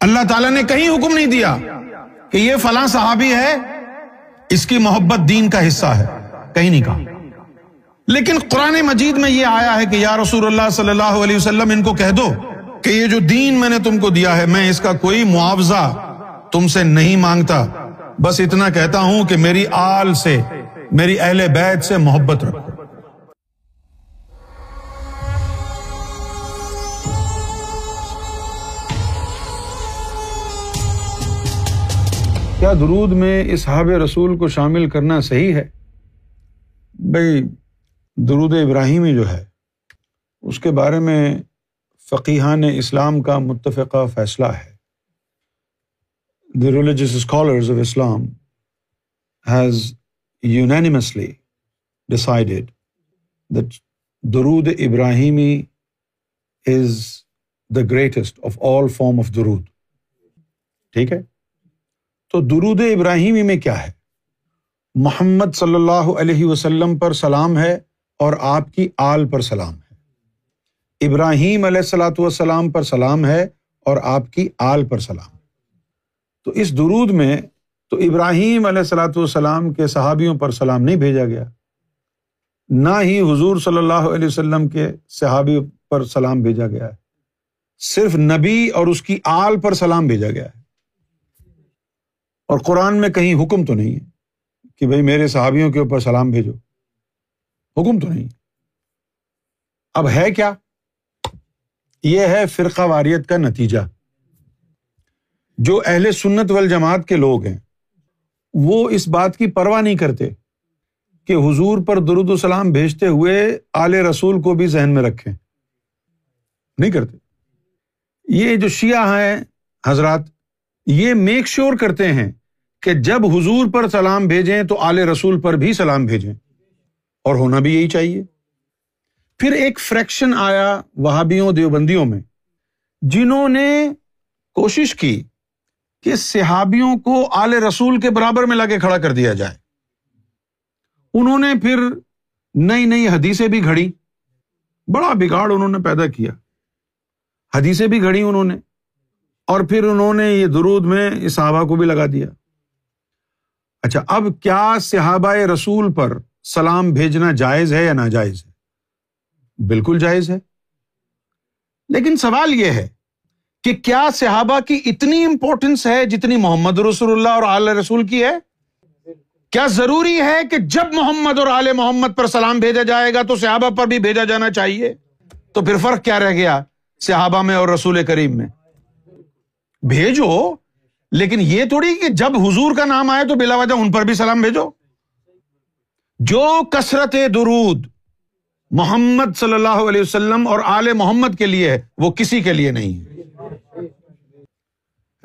اللہ تعالیٰ نے کہیں حکم نہیں دیا کہ یہ فلاں صحابی ہے، اس کی محبت دین کا حصہ ہے۔ کہیں نہیں کہا۔ لیکن قرآن مجید میں یہ آیا ہے کہ یا رسول اللہ صلی اللہ علیہ وسلم ان کو کہہ دو کہ یہ جو دین میں نے تم کو دیا ہے، میں اس کا کوئی معاوضہ تم سے نہیں مانگتا۔ بس اتنا کہتا ہوں کہ میری آل سے، میری اہل بیت سے محبت رکھو۔ کیا درود میں اصحاب رسول کو شامل کرنا صحیح ہے؟ بھائی درود ابراہیمی جو ہے، اس کے بارے میں فقیحان اسلام کا متفقہ فیصلہ ہے۔ The religious scholars of Islam has unanimously decided that durood Ibrahimi is the greatest of all form of durood. ٹھیک ہے؟ تو درود ابراہیمی میں کیا ہے؟ محمد صلی اللہ علیہ وسلم پر سلام ہے اور آپ کی آل پر سلام ہے۔ ابراہیم علیہ السلاۃ والسلام پر سلام ہے اور آپ کی آل پر سلام۔ تو اس درود میں تو ابراہیم علیہ السلاۃ والسلام کے صحابیوں پر سلام نہیں بھیجا گیا۔ نہ ہی حضور صلی اللہ علیہ وسلم کے صحابی پر سلام بھیجا گیا۔ ہے صرف نبی اور اس کی آل پر سلام بھیجا گیا۔ ہے اور قرآن میں کہیں حکم تو نہیں ہے کہ بھائی میرے صحابیوں کے اوپر سلام بھیجو۔ حکم تو نہیں۔ اب ہے کیا؟ یہ ہے فرقہ واریت کا نتیجہ۔ جو اہل سنت وال جماعت کے لوگ ہیں، وہ اس بات کی پرواہ نہیں کرتے کہ حضور پر درود السلام بھیجتے ہوئے آل رسول کو بھی ذہن میں رکھیں۔ نہیں کرتے۔ یہ جو شیعہ ہیں، حضرات یہ میک شیور کرتے ہیں کہ جب حضور پر سلام بھیجیں تو آل رسول پر بھی سلام بھیجیں۔ اور ہونا بھی یہی چاہیے۔ پھر ایک فریکشن آیا وہابیوں، دیوبندیوں میں، جنہوں نے کوشش کی کہ صحابیوں کو آل رسول کے برابر میں لا کے کھڑا کر دیا جائے۔ انہوں نے پھر نئی نئی حدیثیں بھی گھڑی۔ بڑا بگاڑ انہوں نے پیدا کیا۔ حدیثیں بھی گھڑی انہوں نے۔ اور پھر انہوں نے یہ درود میں صحابہ کو بھی لگا دیا۔ اچھا اب کیا صحابہ رسول پر سلام بھیجنا جائز ہے یا ناجائز ہے؟ بالکل جائز ہے۔ لیکن سوال یہ ہے کہ کیا صحابہ کی اتنی امپورٹینس ہے جتنی محمد رسول اللہ اور آل رسول کی ہے؟ کیا ضروری ہے کہ جب محمد اور آل محمد پر سلام بھیجا جائے گا تو صحابہ پر بھی بھیجا جانا چاہیے؟ تو پھر فرق کیا رہ گیا صحابہ میں اور رسول کریم میں؟ بھیجو، لیکن یہ تھوڑی کہ جب حضور کا نام آئے تو بلا وجہ ان پر بھی سلام بھیجو۔ جو کثرت درود محمد صلی اللہ علیہ وسلم اور آل محمد کے لیے ہے، وہ کسی کے لیے نہیں ہے۔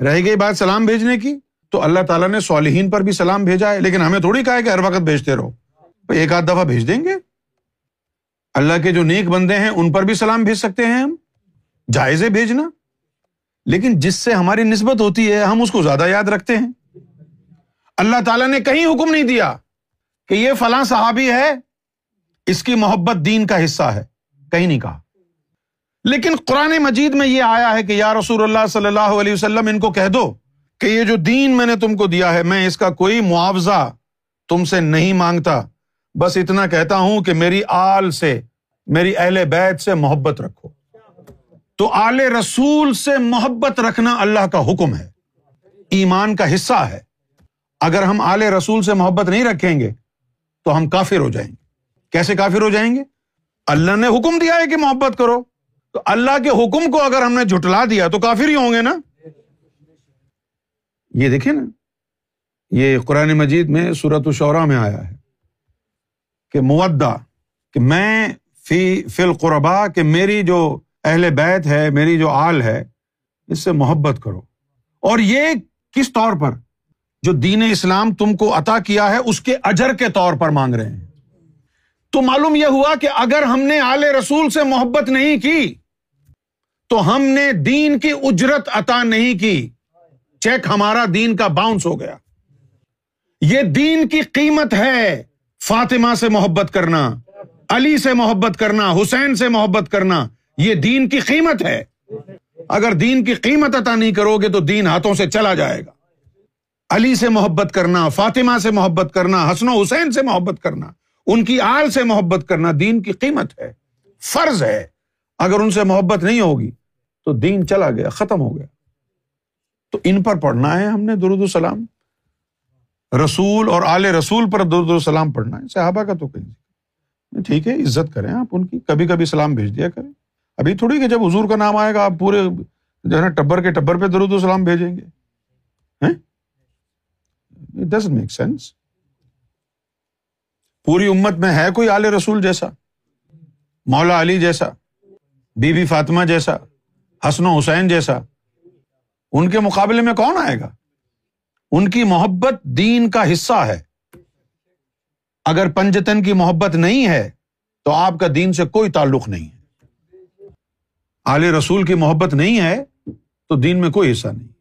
رہ گئی بات سلام بھیجنے کی، تو اللہ تعالیٰ نے صالحین پر بھی سلام بھیجا ہے۔ لیکن ہمیں تھوڑی کہا ہے کہ ہر وقت بھیجتے رہو۔ ایک آدھ دفعہ بھیج دیں گے؟ اللہ کے جو نیک بندے ہیں، ان پر بھی سلام بھیج سکتے ہیں ہم؟ جائز ہے بھیجنا۔ لیکن جس سے ہماری نسبت ہوتی ہے، ہم اس کو زیادہ یاد رکھتے ہیں۔ اللہ تعالیٰ نے کہیں حکم نہیں دیا کہ یہ فلاں صحابی ہے، اس کی محبت دین کا حصہ ہے۔ کہیں نہیں کہا۔ لیکن قرآن مجید میں یہ آیا ہے کہ یا رسول اللہ صلی اللہ علیہ وسلم، ان کو کہہ دو کہ یہ جو دین میں نے تم کو دیا ہے، میں اس کا کوئی معاوضہ تم سے نہیں مانگتا۔ بس اتنا کہتا ہوں کہ میری آل سے، میری اہل بیت سے محبت رکھو۔ تو آل رسول سے محبت رکھنا اللہ کا حکم ہے، ایمان کا حصہ ہے۔ اگر ہم آل رسول سے محبت نہیں رکھیں گے تو ہم کافر ہو جائیں گے۔ کیسے کافر ہو جائیں گے؟ اللہ نے حکم دیا ہے کہ محبت کرو۔ تو اللہ کے حکم کو اگر ہم نے جھٹلا دیا تو کافر ہی ہوں گے نا؟ یہ دیکھیں نا، یہ قرآن مجید میں سورت الشعرا میں آیا ہے کہ مودہ کہ میں فی فی القربا کہ میری جو اہل بیت ہے، میری جو آل ہے، اس سے محبت کرو۔ اور یہ کس طور پر؟ جو دین اسلام تم کو عطا کیا ہے، اس کے اجر کے طور پر مانگ رہے ہیں۔ تو معلوم یہ ہوا کہ اگر ہم نے آل رسول سے محبت نہیں کی، تو ہم نے دین کی اجرت عطا نہیں کی۔ چیک، ہمارا دین کا باؤنس ہو گیا۔ یہ دین کی قیمت ہے فاطمہ سے محبت کرنا، علی سے محبت کرنا، حسین سے محبت کرنا۔ یہ دین کی قیمت ہے۔ اگر دین کی قیمت عطا نہیں کرو گے تو دین ہاتھوں سے چلا جائے گا۔ علی سے محبت کرنا، فاطمہ سے محبت کرنا، حسن و حسین سے محبت کرنا، ان کی آل سے محبت کرنا دین کی قیمت ہے، فرض ہے۔ اگر ان سے محبت نہیں ہوگی تو دین چلا گیا، ختم ہو گیا۔ تو ان پر پڑھنا ہے ہم نے درود السلام رسول اور آل رسول پر درود السلام پڑھنا ہے، صحابہ کا تو کہیں۔ ٹھیک ہے، عزت کریں آپ ان کی، کبھی کبھی سلام بھیج دیا کریں۔ ابھی تھوڑی کہ جب حضور کا نام آئے گا، آپ پورے جو ہے نا ٹبر کے ٹبر پہ درود السلام بھیجیں گے۔ ڈزنٹ میک سینس پوری امت میں ہے کوئی آل رسول جیسا؟ مولا علی جیسا؟ بی بی فاطمہ جیسا؟ حسن و حسین جیسا؟ ان کے مقابلے میں کون آئے گا؟ ان کی محبت دین کا حصہ ہے۔ اگر پنجتن کی محبت نہیں ہے، تو آپ کا دین سے کوئی تعلق نہیں۔ ہے آل رسول کی محبت نہیں ہے تو دین میں کوئی حصہ نہیں۔